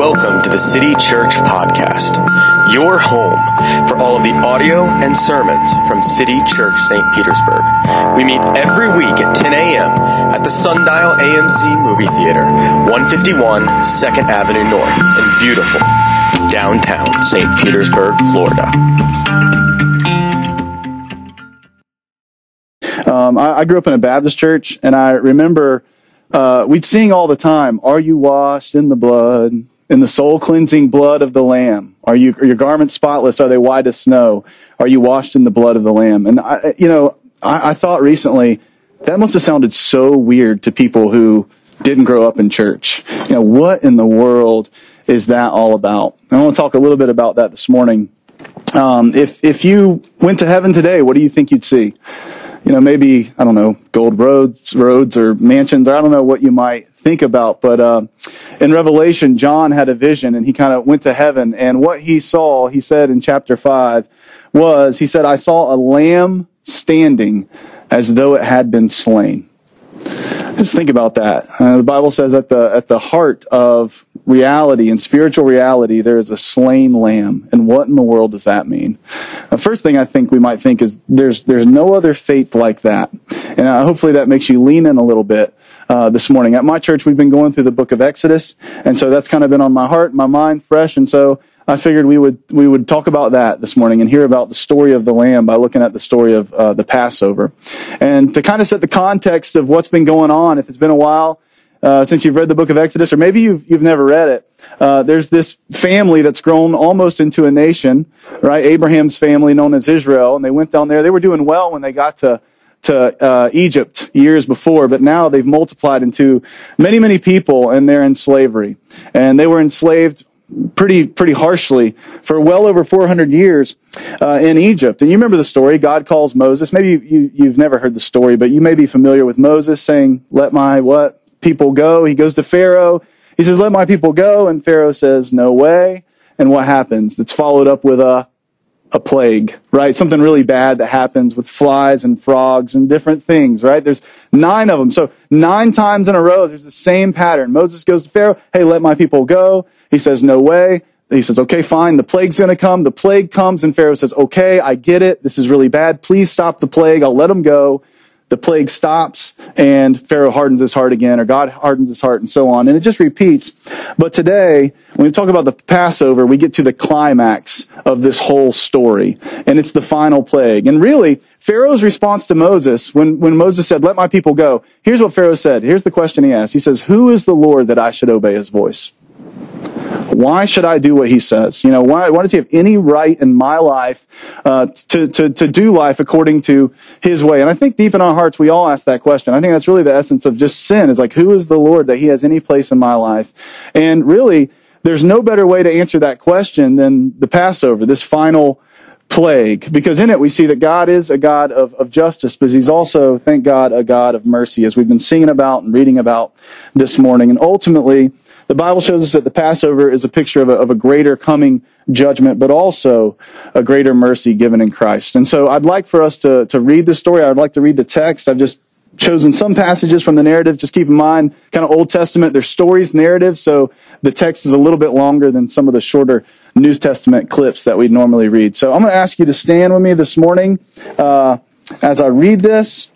Welcome to the City Church Podcast, your home for all of the audio and sermons from City Church St. Petersburg. We meet every week at 10 a.m. at the Sundial AMC Movie Theater, 151 2nd Avenue North in beautiful downtown St. Petersburg, Florida. Um, I, I grew up in a Baptist church, and I remember uh, we'd sing all the time, "Are you washed in the blood, in the soul cleansing blood of the Lamb? Are you are your garments spotless? Are they white as snow? Are you washed in the blood of the Lamb?" And I, you know, I, I thought recently that must have sounded so weird to people who didn't grow up in church. You know, what in the world is that all about? I want to talk a little bit about that this morning. Um, if if you went to heaven today, what do you think you'd see? You know, maybe, I don't know, gold roads, roads or mansions, or I don't know what you might think about. But, uh, in Revelation, John had a vision and he kind of went to heaven. And what he saw, he said in chapter five, was, he said, I saw a lamb standing as though it had been slain. Just think about that. Uh, the Bible says at the, at the heart of reality and spiritual reality, there is a slain lamb. And what in the world does that mean? The first thing I think we might think is there's, there's no other faith like that. And uh, hopefully that makes you lean in a little bit. Uh, this morning at my church, we've been going through the book of Exodus, and so that's kind of been on my heart, my mind, fresh. And so I figured we would we would talk about that this morning and hear about the story of the lamb by looking at the story of uh, the Passover, and to kind of set the context of what's been going on. If it's been a while uh, since you've read the book of Exodus, or maybe you've you've never read it, uh, there's this family that's grown almost into a nation, right? Abraham's family, known as Israel, and they went down there. They were doing well when they got to to uh, Egypt years before, but now they've multiplied into many, many people, and they're in slavery. And they were enslaved pretty pretty harshly for well over 400 years uh, in Egypt. And you remember the story. God calls Moses. Maybe you, you, have never heard the story, but you may be familiar with Moses saying, "Let my what people go." He goes to Pharaoh. He says, "Let my people go," and Pharaoh says, "No way." And what happens? It's followed up with a a plague, right? Something really bad that happens with flies and frogs and different things, right? There's nine of them. So nine times in a row, there's the same pattern. Moses goes to Pharaoh, hey, let my people go. He says, no way. He says, okay, fine. The plague's going to come. The plague comes and Pharaoh says, okay, I get it. This is really bad. Please stop the plague. I'll let them go. The plague stops and Pharaoh hardens his heart again or God hardens his heart and so on. And it just repeats. But today, when we talk about the Passover, we get to the climax of this whole story. And it's the final plague. And really, Pharaoh's response to Moses, when, when Moses said, let my people go, here's what Pharaoh said. Here's the question he asked. He says, who is the Lord that I should obey his voice? Why should I do what he says? You know, why, why does he have any right in my life uh, to, to, to do life according to his way? And I think deep in our hearts, we all ask that question. I think that's really the essence of just sin is like, who is the Lord that he has any place in my life? And really, there's no better way to answer that question than the Passover, this final plague, because in it we see that God is a God of, of justice, but He's also, thank God, a God of mercy, as we've been singing about and reading about this morning. And ultimately, the Bible shows us that the Passover is a picture of a, of a greater coming judgment, but also a greater mercy given in Christ. And so I'd like for us to, to read the story. I'd like to read the text. I've just chosen some passages from the narrative. Just keep in mind, kind of Old Testament, there's stories, narrative, so the text is a little bit longer than some of the shorter New Testament clips that we'd normally read. So I'm going to ask you to stand with me this morning uh, as I read this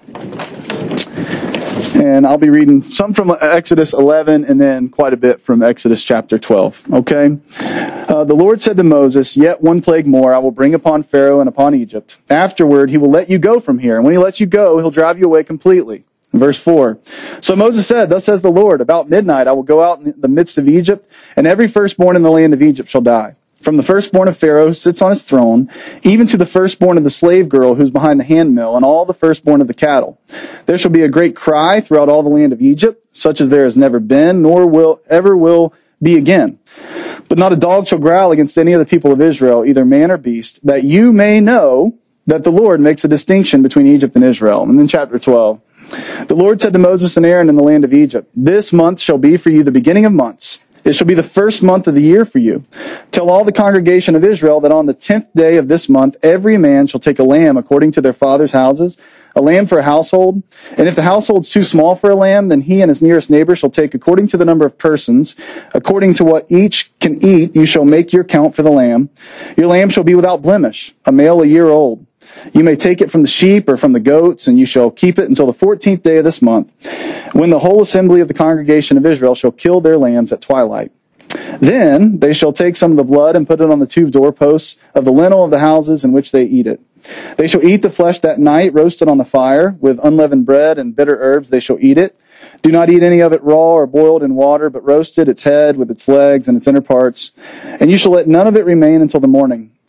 and I'll be reading some from Exodus 11 and then quite a bit from Exodus chapter 12. Okay? Uh, the Lord said to Moses, Yet one plague more I will bring upon Pharaoh and upon Egypt. Afterward, he will let you go from here. And when he lets you go, he'll drive you away completely. Verse 4. So Moses said, Thus says the Lord, about midnight I will go out in the midst of Egypt, and every firstborn in the land of Egypt shall die from the firstborn of Pharaoh who sits on his throne, even to the firstborn of the slave girl who's behind the handmill, and all the firstborn of the cattle. There shall be a great cry throughout all the land of Egypt, such as there has never been, nor will ever will be again. But not a dog shall growl against any of the people of Israel, either man or beast, that you may know that the Lord makes a distinction between Egypt and Israel. And then chapter 12. The Lord said to Moses and Aaron in the land of Egypt, This month shall be for you the beginning of months. It shall be the first month of the year for you. Tell all the congregation of Israel that on the tenth day of this month, every man shall take a lamb according to their father's houses, a lamb for a household. And if the household's too small for a lamb, then he and his nearest neighbor shall take according to the number of persons, according to what each can eat, you shall make your count for the lamb. Your lamb shall be without blemish, a male a year old. You may take it from the sheep or from the goats, and you shall keep it until the fourteenth day of this month, when the whole assembly of the congregation of Israel shall kill their lambs at twilight. Then they shall take some of the blood and put it on the two doorposts of the lintel of the houses in which they eat it. They shall eat the flesh that night, roasted on the fire, with unleavened bread and bitter herbs they shall eat it. Do not eat any of it raw or boiled in water, but roasted, its head with its legs and its inner parts. And you shall let none of it remain until the morning.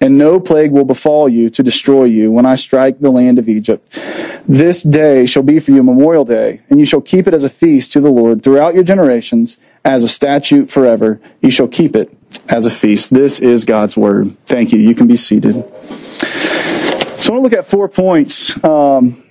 and no plague will befall you to destroy you when I strike the land of Egypt. This day shall be for you a memorial day, and you shall keep it as a feast to the Lord throughout your generations, as a statute forever. You shall keep it as a feast. This is God's word. Thank you. You can be seated. So I want to look at four points. Um,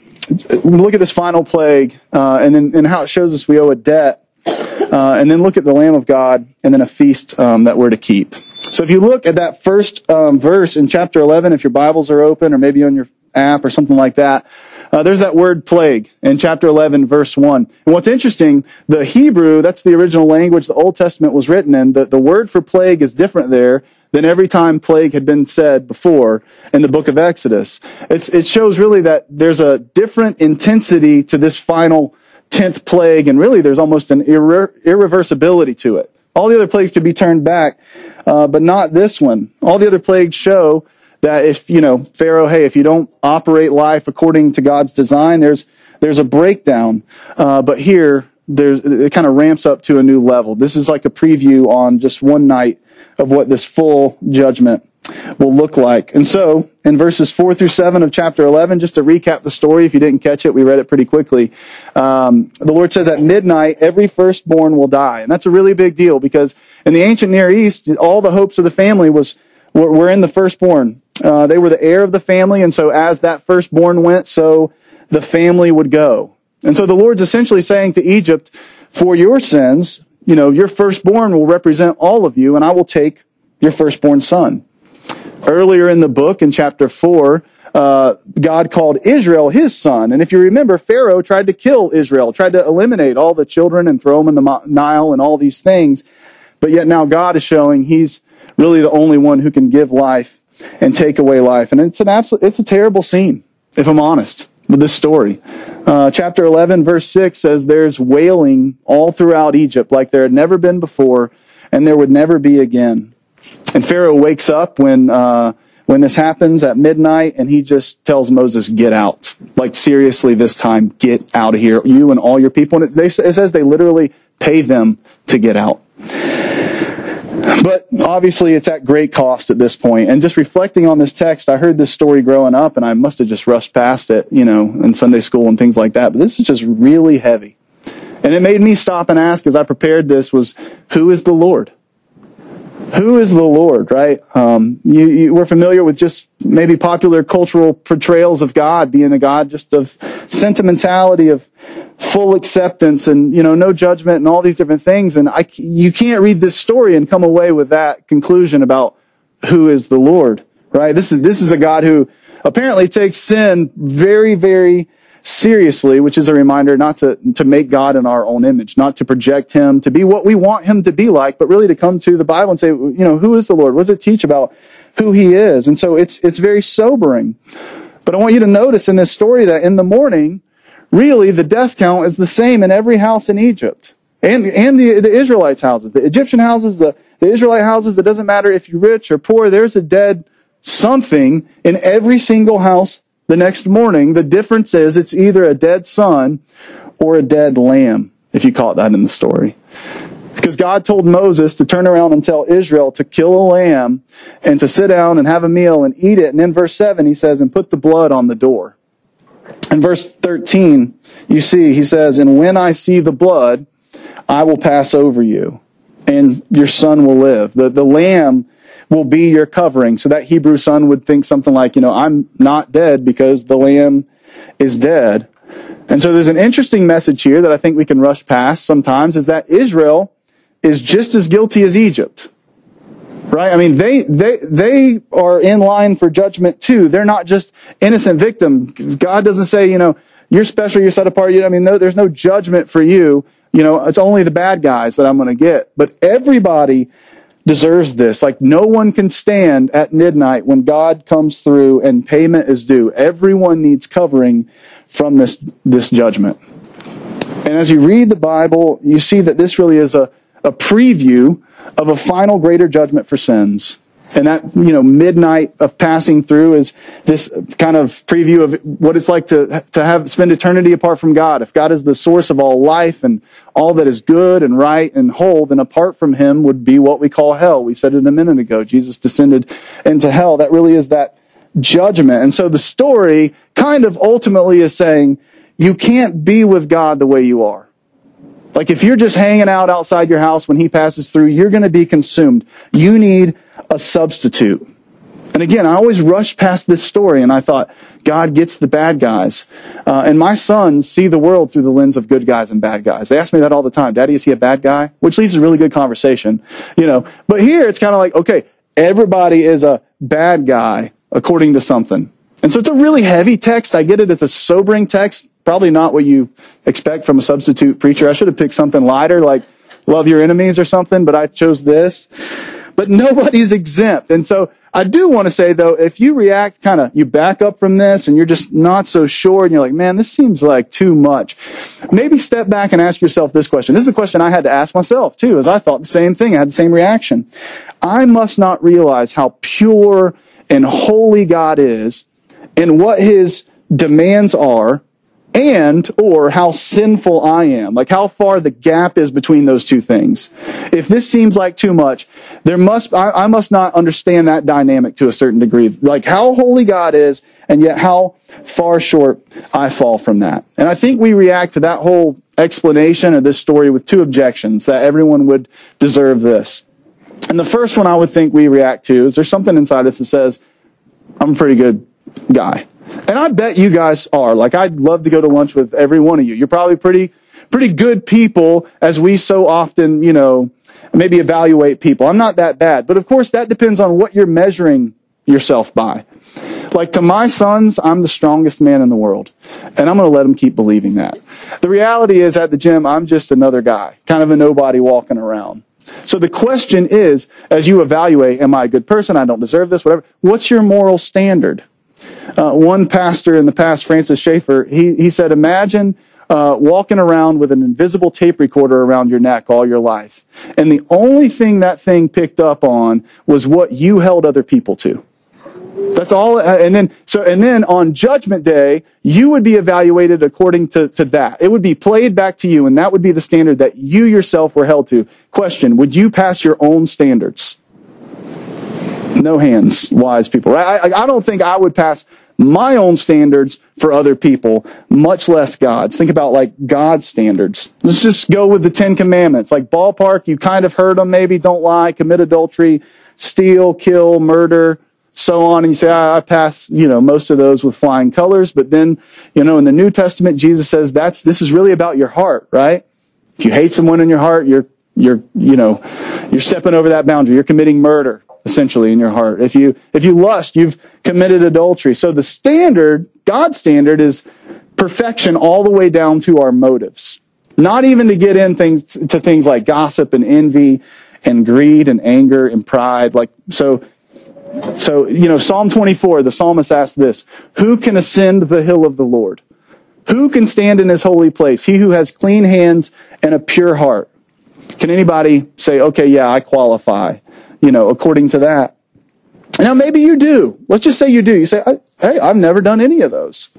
look at this final plague, uh, and then and how it shows us we owe a debt, uh, and then look at the Lamb of God, and then a feast um, that we're to keep. So if you look at that first um, verse in chapter 11, if your Bibles are open or maybe on your app or something like that, uh, there's that word plague in chapter 11, verse 1. And what's interesting, the Hebrew, that's the original language the Old Testament was written in, the, the word for plague is different there than every time plague had been said before in the book of Exodus. It's, it shows really that there's a different intensity to this final 10th plague, and really there's almost an irre- irreversibility to it. All the other plagues could be turned back, uh, but not this one. All the other plagues show that if, you know, Pharaoh, hey, if you don't operate life according to God's design, there's, there's a breakdown. Uh, but here, there's, it kind of ramps up to a new level. This is like a preview on just one night of what this full judgment will look like. And so, in verses 4 through 7 of chapter 11, just to recap the story, if you didn't catch it, we read it pretty quickly. Um, the Lord says at midnight, every firstborn will die. And that's a really big deal because in the ancient Near East, all the hopes of the family was, were, were in the firstborn. Uh, they were the heir of the family, and so as that firstborn went, so the family would go. And so the Lord's essentially saying to Egypt, for your sins, you know, your firstborn will represent all of you, and I will take your firstborn son. Earlier in the book, in chapter 4, uh, God called Israel his son. And if you remember, Pharaoh tried to kill Israel, tried to eliminate all the children and throw them in the Nile and all these things. But yet now God is showing he's really the only one who can give life and take away life. And it's an absolute, it's a terrible scene, if I'm honest, with this story. Uh, chapter 11, verse 6 says there's wailing all throughout Egypt like there had never been before and there would never be again. And Pharaoh wakes up when, uh, when this happens at midnight and he just tells Moses, get out. Like seriously this time, get out of here. You and all your people. And it, they, it says they literally pay them to get out. But obviously it's at great cost at this point. And just reflecting on this text, I heard this story growing up and I must have just rushed past it, you know, in Sunday school and things like that. But this is just really heavy. And it made me stop and ask as I prepared this was, who is the Lord? Who is the Lord, right? Um, you, you, we're familiar with just maybe popular cultural portrayals of God being a God just of sentimentality, of full acceptance, and you know, no judgment, and all these different things. And I, you can't read this story and come away with that conclusion about who is the Lord, right? This is this is a God who apparently takes sin very, very seriously, which is a reminder not to, to make God in our own image, not to project him to be what we want him to be like, but really to come to the Bible and say, you know, who is the Lord? What does it teach about who he is? And so it's, it's very sobering. But I want you to notice in this story that in the morning, really the death count is the same in every house in Egypt. And, and the, the Israelites' houses, the Egyptian houses, the, the Israelite houses, it doesn't matter if you're rich or poor, there's a dead something in every single house the next morning. The difference is it's either a dead son or a dead lamb, if you caught that in the story. Because God told Moses to turn around and tell Israel to kill a lamb and to sit down and have a meal and eat it. And in verse 7, he says, and put the blood on the door. In verse 13, you see, he says, And when I see the blood, I will pass over you, and your son will live. The, the lamb will be your covering. So that Hebrew son would think something like, you know, I'm not dead because the lamb is dead. And so there's an interesting message here that I think we can rush past sometimes is that Israel is just as guilty as Egypt. Right? I mean, they, they, they are in line for judgment too. They're not just innocent victim. God doesn't say, you know, you're special, you're set apart. You know, I mean, no, there's no judgment for you. You know, it's only the bad guys that I'm going to get. But everybody deserves this. Like no one can stand at midnight when God comes through and payment is due. Everyone needs covering from this, this judgment. And as you read the Bible, you see that this really is a, a preview of a final greater judgment for sins. And that, you know, midnight of passing through is this kind of preview of what it's like to, to have, spend eternity apart from God. If God is the source of all life and all that is good and right and whole, then apart from Him would be what we call hell. We said it a minute ago. Jesus descended into hell. That really is that judgment. And so the story kind of ultimately is saying, you can't be with God the way you are. Like if you're just hanging out outside your house when he passes through, you're going to be consumed. You need a substitute. And again, I always rushed past this story and I thought, God gets the bad guys. Uh, and my sons see the world through the lens of good guys and bad guys. They ask me that all the time. Daddy, is he a bad guy? Which leads to a really good conversation, you know. But here it's kind of like, okay, everybody is a bad guy according to something. And so it's a really heavy text. I get it. It's a sobering text. Probably not what you expect from a substitute preacher. I should have picked something lighter like love your enemies or something, but I chose this but nobody's exempt. And so I do want to say though, if you react kind of, you back up from this and you're just not so sure and you're like, man, this seems like too much. Maybe step back and ask yourself this question. This is a question I had to ask myself too, as I thought the same thing. I had the same reaction. I must not realize how pure and holy God is and what his demands are and or how sinful I am, like how far the gap is between those two things. If this seems like too much, there must I, I, must not understand that dynamic to a certain degree, like how holy God is, and yet how far short I fall from that. And I think we react to that whole explanation of this story with two objections that everyone would deserve this. And the first one I would think we react to is there's something inside us that says, I'm a pretty good guy. And I bet you guys are. Like, I'd love to go to lunch with every one of you. You're probably pretty, pretty good people as we so often, you know, maybe evaluate people. I'm not that bad. But of course, that depends on what you're measuring yourself by. Like to my sons, I'm the strongest man in the world. And I'm going to let them keep believing that. The reality is at the gym, I'm just another guy, kind of a nobody walking around. So the question is, as you evaluate, am I a good person? I don't deserve this, whatever. What's your moral standard? Uh, one pastor in the past, Francis Schaeffer, he, he said, imagine uh, walking around with an invisible tape recorder around your neck all your life. And the only thing that thing picked up on was what you held other people to. That's all. Uh, and then, so, and then on judgment day, you would be evaluated according to, to that. It would be played back to you, and that would be the standard that you yourself were held to. Question, would you pass your own standards? No hands, wise people. Right? I, I don't think I would pass my own standards for other people, much less God's. Think about like God's standards. Let's just go with the Ten Commandments. Like ballpark, you kind of heard them maybe. Don't lie, commit adultery, steal, kill, murder, so on. And you say, I, I pass, you know, most of those with flying colors. But then, you know, in the New Testament, Jesus says that's, this is really about your heart, right? If you hate someone in your heart, you're, you're, you know, you're stepping over that boundary. You're committing murder essentially in your heart. If you if you lust, you've committed adultery. So the standard, God's standard is perfection all the way down to our motives. Not even to get in things to things like gossip and envy and greed and anger and pride. Like so so you know Psalm 24 the psalmist asks this, who can ascend the hill of the Lord? Who can stand in his holy place? He who has clean hands and a pure heart. Can anybody say, okay, yeah, I qualify? You know, according to that. Now, maybe you do. Let's just say you do. You say, "Hey, I've never done any of those."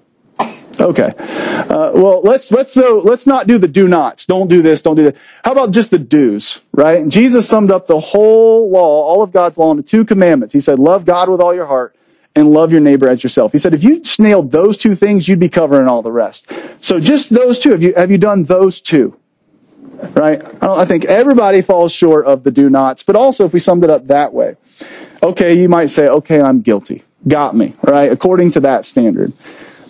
Okay. Uh, well, let's let's so let's not do the do nots. Don't do this. Don't do that. How about just the do's? Right? Jesus summed up the whole law, all of God's law, into two commandments. He said, "Love God with all your heart and love your neighbor as yourself. He said, if you nailed those two things, you'd be covering all the rest. So just those two. Have you, have you done those two? Right? I think everybody falls short of the do nots, but also if we summed it up that way. Okay, you might say, okay, I'm guilty. Got me, right? According to that standard.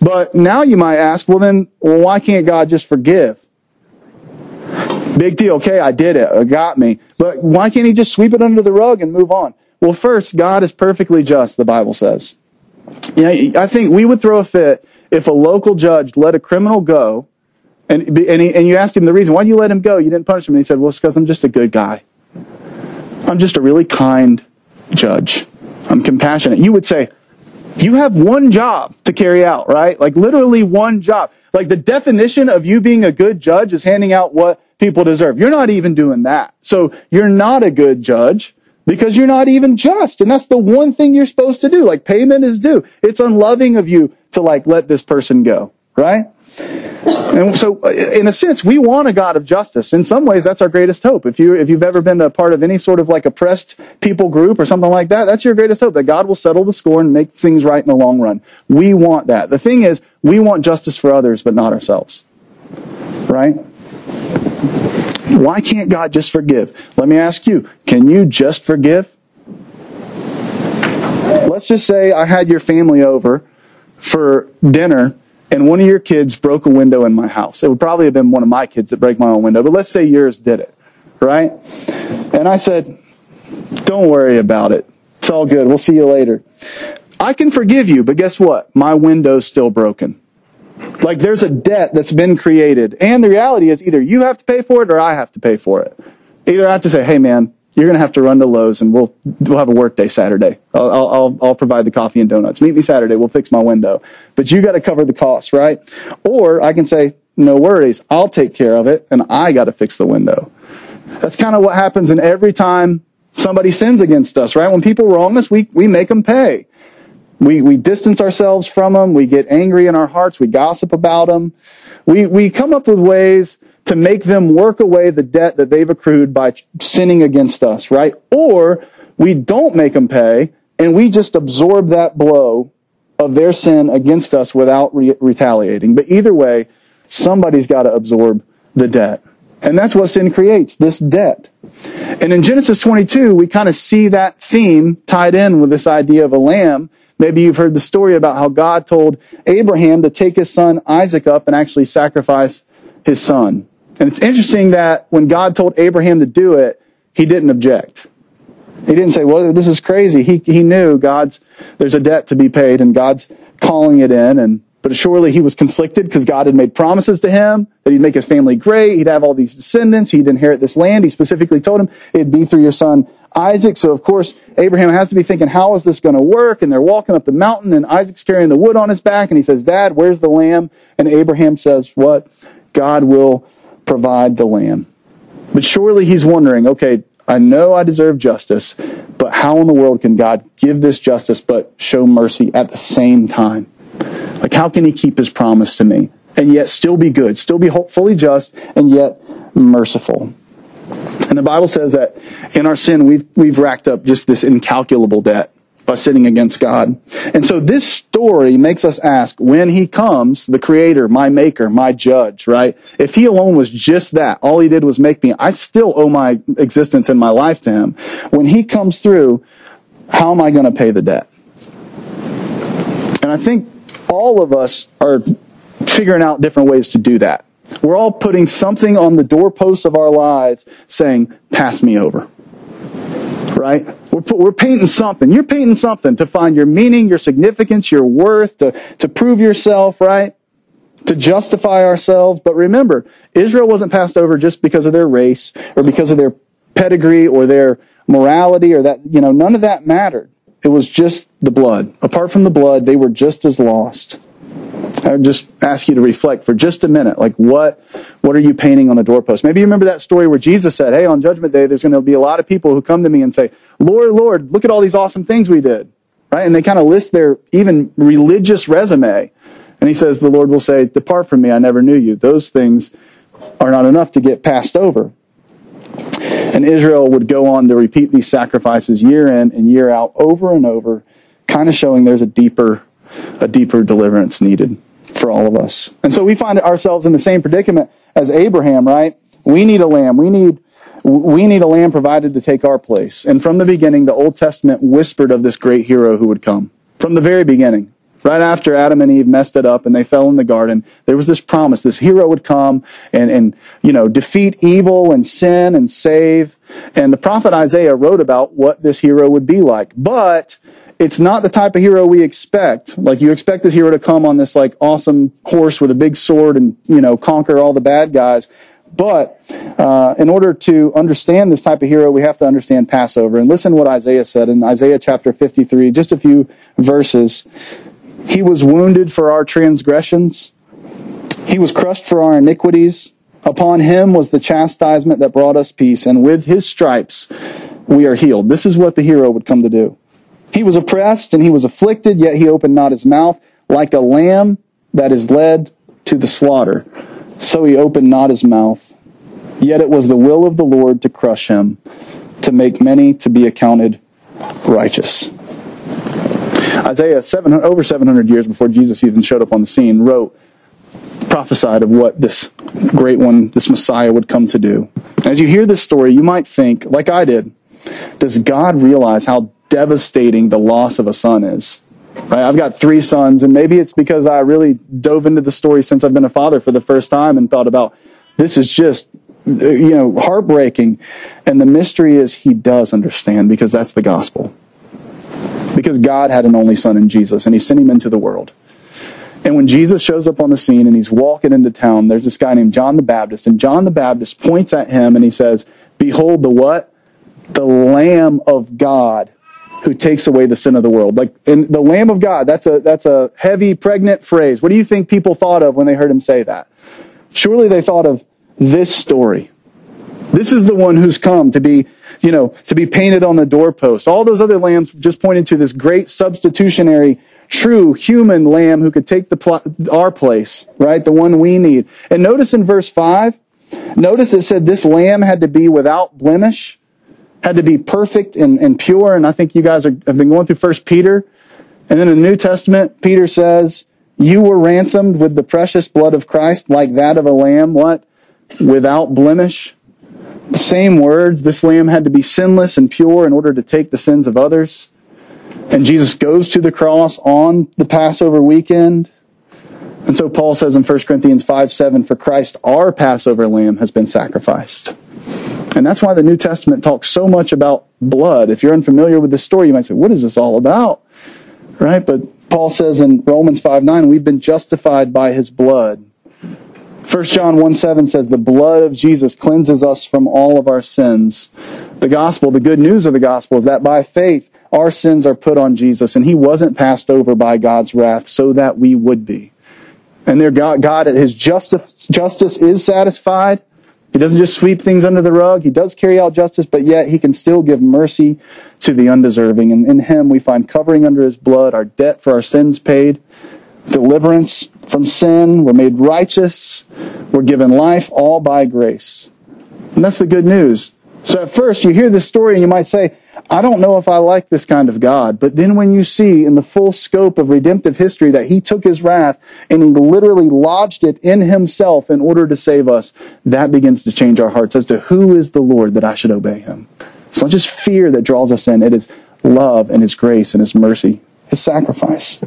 But now you might ask, well then, well, why can't God just forgive? Big deal. Okay, I did it. It got me. But why can't he just sweep it under the rug and move on? Well, first, God is perfectly just, the Bible says. You know, I think we would throw a fit if a local judge let a criminal go and, and, he, and you asked him the reason, why you let him go? You didn't punish him. And he said, well, it's because I'm just a good guy. I'm just a really kind judge. I'm compassionate. You would say, you have one job to carry out, right? Like literally one job. Like the definition of you being a good judge is handing out what people deserve. You're not even doing that. So you're not a good judge because you're not even just. And that's the one thing you're supposed to do. Like payment is due. It's unloving of you to like let this person go, right? And so, uh, in a sense, we want a God of justice. In some ways, that's our greatest hope. If you if you've ever been a part of any sort of like oppressed people group or something like that, that's your greatest hope that God will settle the score and make things right in the long run. We want that. The thing is, we want justice for others, but not ourselves. Right? Why can't God just forgive? Let me ask you: Can you just forgive? Let's just say I had your family over for dinner and one of your kids broke a window in my house. It would probably have been one of my kids that broke my own window, but let's say yours did it, right? And I said, don't worry about it. It's all good. We'll see you later. I can forgive you, but guess what? My window's still broken. Like there's a debt that's been created. And the reality is either you have to pay for it or I have to pay for it. Either I have to say, hey man, you're going to have to run to Lowe's and we'll, we'll have a work day Saturday. I'll, I'll, I'll provide the coffee and donuts. Meet me Saturday. We'll fix my window. But you got to cover the cost, right? Or I can say, no worries. I'll take care of it and I got to fix the window. That's kind of what happens in every time somebody sins against us, right? When people wrong us, we, we make them pay. We, we distance ourselves from them. We get angry in our hearts. We gossip about them. We, we come up with ways to make them work away the debt that they've accrued by sinning against us, right? Or we don't make them pay and we just absorb that blow of their sin against us without re- retaliating. But either way, somebody's got to absorb the debt. And that's what sin creates, this debt. And in Genesis 22, we kind of see that theme tied in with this idea of a lamb. Maybe you've heard the story about how God told Abraham to take his son Isaac up and actually sacrifice his son. And it's interesting that when God told Abraham to do it, he didn't object. He didn't say, well, this is crazy. He, he knew God's, there's a debt to be paid and God's calling it in. And, but surely he was conflicted because God had made promises to him that he'd make his family great. He'd have all these descendants. He'd inherit this land. He specifically told him it'd be through your son Isaac. So of course, Abraham has to be thinking, how is this going to work? And they're walking up the mountain and Isaac's carrying the wood on his back and he says, dad, where's the lamb? And Abraham says, what? God will provide the lamb. But surely he's wondering, okay, I know I deserve justice, but how in the world can God give this justice but show mercy at the same time? Like, how can he keep his promise to me and yet still be good, still be fully just, and yet merciful? And the Bible says that in our sin, we've, we've racked up just this incalculable debt by sinning against God. And so this story makes us ask, when he comes, the creator, my maker, my judge, right? If he alone was just that, all he did was make me, I still owe my existence and my life to him. When he comes through, how am I going to pay the debt? And I think all of us are figuring out different ways to do that. We're all putting something on the doorposts of our lives saying, pass me over. Right? We're, we're painting something. You're painting something to find your meaning, your significance, your worth, to, to prove yourself, right? To justify ourselves. But remember, Israel wasn't passed over just because of their race or because of their pedigree or their morality or that, you know, none of that mattered. It was just the blood. Apart from the blood, they were just as lost. I would just ask you to reflect for just a minute. Like, what, what are you painting on the doorpost? Maybe you remember that story where Jesus said, Hey, on Judgment Day, there's going to be a lot of people who come to me and say, Lord, Lord, look at all these awesome things we did. Right? And they kind of list their even religious resume. And he says, The Lord will say, Depart from me, I never knew you. Those things are not enough to get passed over. And Israel would go on to repeat these sacrifices year in and year out over and over kind of showing there's a deeper, a deeper deliverance needed for all of us. And so we find ourselves in the same predicament as Abraham, right? We need a lamb. We need, we need a lamb provided to take our place. And from the beginning, the Old Testament whispered of this great hero who would come. From the very beginning. Right after Adam and Eve messed it up and they fell in the garden, there was this promise. This hero would come and, and, you know, defeat evil and sin and save. And the prophet Isaiah wrote about what this hero would be like. But it's not the type of hero we expect. Like you expect this hero to come on this like awesome horse with a big sword and, you know, conquer all the bad guys. But uh, in order to understand this type of hero, we have to understand Passover. And listen what Isaiah said in Isaiah chapter 53, just a few verses. He was wounded for our transgressions. He was crushed for our iniquities. Upon him was the chastisement that brought us peace, and with his stripes we are healed. This is what the hero would come to do. He was oppressed and he was afflicted, yet he opened not his mouth, like a lamb that is led to the slaughter. So he opened not his mouth. Yet it was the will of the Lord to crush him, to make many to be accounted righteous. Isaiah, seven, over 700 years before Jesus even showed up on the scene, wrote, prophesied of what this great one, this Messiah would come to do. As you hear this story, you might think, like I did, does God realize how devastating the loss of a son is? Right? I've got three sons, and maybe it's because I really dove into the story since I've been a father for the first time and thought about this is just you know heartbreaking. And the mystery is he does understand because that's the gospel. Because God had an only son in Jesus, and he sent him into the world. And when Jesus shows up on the scene and he's walking into town, there's this guy named John the Baptist, and John the Baptist points at him and he says, Behold the what? The Lamb of God who takes away the sin of the world. Like in the Lamb of God, that's a that's a heavy, pregnant phrase. What do you think people thought of when they heard him say that? Surely they thought of this story. This is the one who's come to be, you know, to be painted on the doorpost. All those other lambs just pointed to this great substitutionary, true human lamb who could take the pl- our place, right? The one we need. And notice in verse five, notice it said this lamb had to be without blemish had to be perfect and, and pure. And I think you guys are, have been going through First Peter. And then in the New Testament, Peter says, you were ransomed with the precious blood of Christ like that of a lamb. What? Without blemish. The same words. This lamb had to be sinless and pure in order to take the sins of others. And Jesus goes to the cross on the Passover weekend. And so Paul says in 1 Corinthians 5 7, for Christ, our Passover lamb, has been sacrificed. And that's why the New Testament talks so much about blood. If you're unfamiliar with this story, you might say, what is this all about? Right? But Paul says in Romans 5 9, we've been justified by his blood. 1 John 1 7 says, the blood of Jesus cleanses us from all of our sins. The gospel, the good news of the gospel is that by faith, our sins are put on Jesus, and he wasn't passed over by God's wrath so that we would be. And there, God, God his justice, justice is satisfied, he doesn't just sweep things under the rug. He does carry out justice, but yet he can still give mercy to the undeserving. And in him we find covering under his blood, our debt for our sins paid, deliverance from sin. We're made righteous. We're given life all by grace. And that's the good news. So at first you hear this story and you might say, I don't know if I like this kind of God. But then when you see in the full scope of redemptive history that he took his wrath and he literally lodged it in himself in order to save us, that begins to change our hearts as to who is the Lord that I should obey him. It's not just fear that draws us in. It is love and his grace and his mercy, his sacrifice.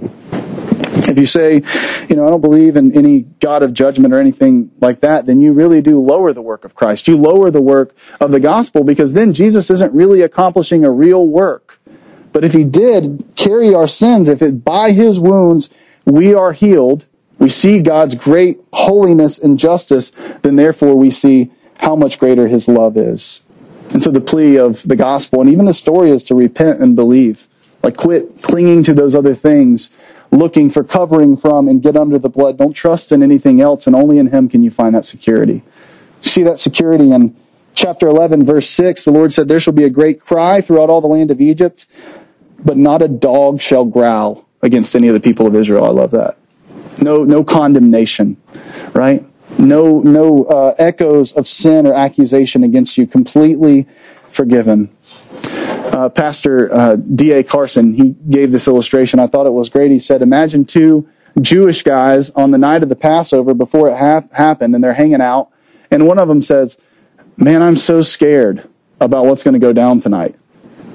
If you say, you know, I don't believe in any God of judgment or anything like that, then you really do lower the work of Christ. You lower the work of the gospel because then Jesus isn't really accomplishing a real work. But if he did carry our sins, if it by his wounds we are healed, we see God's great holiness and justice, then therefore we see how much greater his love is. And so the plea of the gospel and even the story is to repent and believe. Like quit clinging to those other things looking for covering from and get under the blood. Don't trust in anything else, and only in Him can you find that security. See that security in chapter 11, verse 6. The Lord said, There shall be a great cry throughout all the land of Egypt, but not a dog shall growl against any of the people of Israel. I love that. No, no condemnation, right? No, no uh, echoes of sin or accusation against you. Completely forgiven. Uh, Pastor uh, D.A. Carson, he gave this illustration. I thought it was great. He said, Imagine two Jewish guys on the night of the Passover before it ha- happened, and they're hanging out, and one of them says, Man, I'm so scared about what's going to go down tonight.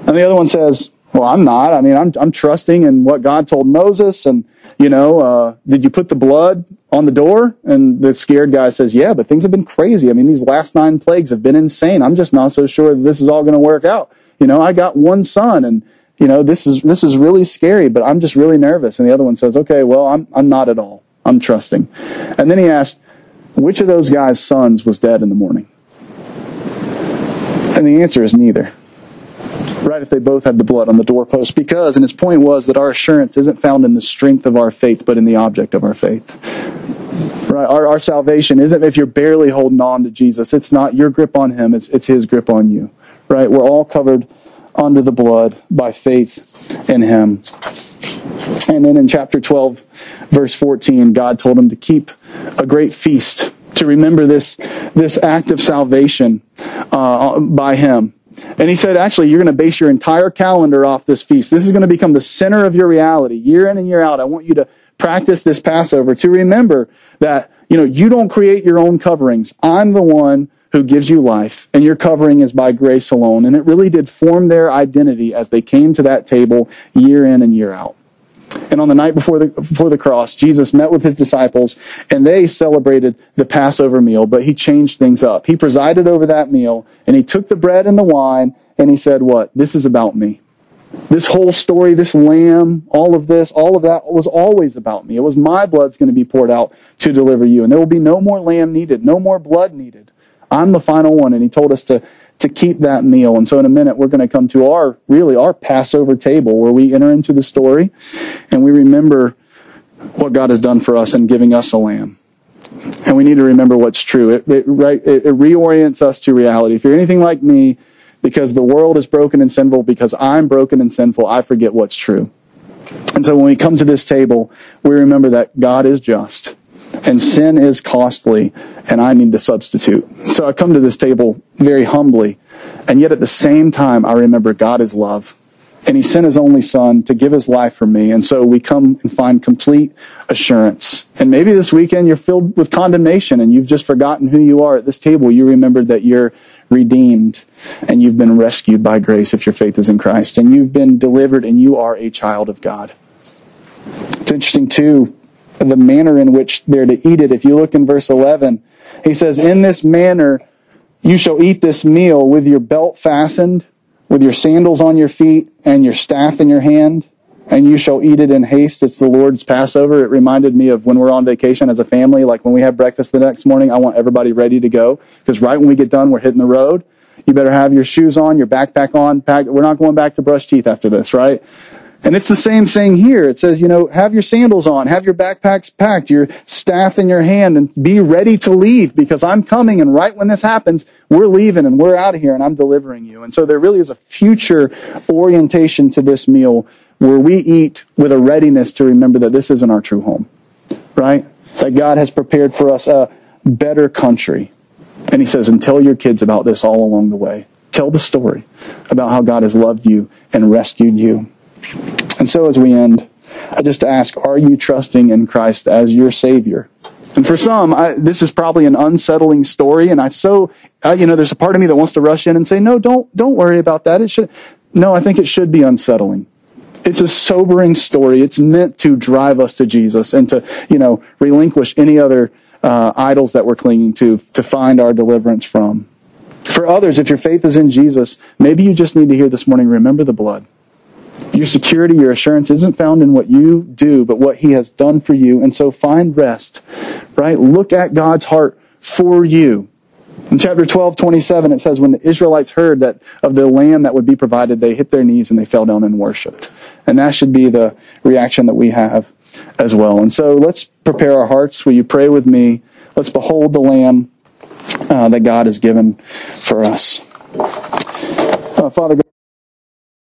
And the other one says, Well, I'm not. I mean, I'm, I'm trusting in what God told Moses, and, you know, uh, did you put the blood on the door? And the scared guy says, Yeah, but things have been crazy. I mean, these last nine plagues have been insane. I'm just not so sure that this is all going to work out. You know, I got one son and, you know, this is, this is really scary, but I'm just really nervous. And the other one says, okay, well, I'm, I'm not at all. I'm trusting. And then he asked, which of those guys' sons was dead in the morning? And the answer is neither. Right, if they both had the blood on the doorpost. Because, and his point was that our assurance isn't found in the strength of our faith, but in the object of our faith. Right, our, our salvation isn't if you're barely holding on to Jesus. It's not your grip on him, it's, it's his grip on you right? We're all covered under the blood by faith in him. And then in chapter 12, verse 14, God told him to keep a great feast to remember this, this act of salvation uh, by him. And he said, actually, you're going to base your entire calendar off this feast. This is going to become the center of your reality year in and year out. I want you to practice this Passover to remember that, you know, you don't create your own coverings. I'm the one who gives you life, and your covering is by grace alone. And it really did form their identity as they came to that table year in and year out. And on the night before the, before the cross, Jesus met with his disciples and they celebrated the Passover meal, but he changed things up. He presided over that meal and he took the bread and the wine and he said, what? This is about me. This whole story, this lamb, all of this, all of that was always about me. It was my blood's going to be poured out to deliver you. And there will be no more lamb needed, no more blood needed. I'm the final one. And he told us to, to keep that meal. And so in a minute, we're going to come to our, really, our Passover table where we enter into the story and we remember what God has done for us in giving us a lamb. And we need to remember what's true. It, it, right, it, it reorients us to reality. If you're anything like me, because the world is broken and sinful, because I'm broken and sinful, I forget what's true. And so when we come to this table, we remember that God is just and sin is costly and I need to substitute. So I come to this table very humbly and yet at the same time I remember God is love and he sent his only son to give his life for me. And so we come and find complete assurance. And maybe this weekend you're filled with condemnation and you've just forgotten who you are at this table. You remembered that you're redeemed and you've been rescued by grace if your faith is in Christ and you've been delivered and you are a child of God. It's interesting too the manner in which they're to eat it. If you look in verse 11, he says, In this manner you shall eat this meal with your belt fastened, with your sandals on your feet, and your staff in your hand, and you shall eat it in haste. It's the Lord's Passover. It reminded me of when we're on vacation as a family, like when we have breakfast the next morning, I want everybody ready to go. Because right when we get done, we're hitting the road. You better have your shoes on, your backpack on. Pack, we're not going back to brush teeth after this, right? And it's the same thing here. It says, you know, have your sandals on, have your backpacks packed, your staff in your hand, and be ready to leave because I'm coming. And right when this happens, we're leaving and we're out of here and I'm delivering you. And so there really is a future orientation to this meal where we eat with a readiness to remember that this isn't our true home, right? That God has prepared for us a better country. And he says, and tell your kids about this all along the way. Tell the story about how God has loved you and rescued you. And so as we end, I just ask, are you trusting in Christ as your Savior? And for some, I, this is probably an unsettling story, and I so, uh, you know, there's a part of me that wants to rush in and say, no, don't, don't worry about that. It should, no, I think it should be unsettling. It's a sobering story. It's meant to drive us to Jesus and to, you know, relinquish any other uh, idols that we're clinging to to find our deliverance from. For others, if your faith is in Jesus, maybe you just need to hear this morning, remember the blood. Your security, your assurance isn't found in what you do, but what He has done for you. And so find rest, right? Look at God's heart for you. In chapter 12, 27, it says, when the Israelites heard that of the lamb that would be provided, they hit their knees and they fell down and worshiped. And that should be the reaction that we have as well. And so let's prepare our hearts. Will you pray with me? Let's behold the lamb uh, that God has given for us. Uh, Father God,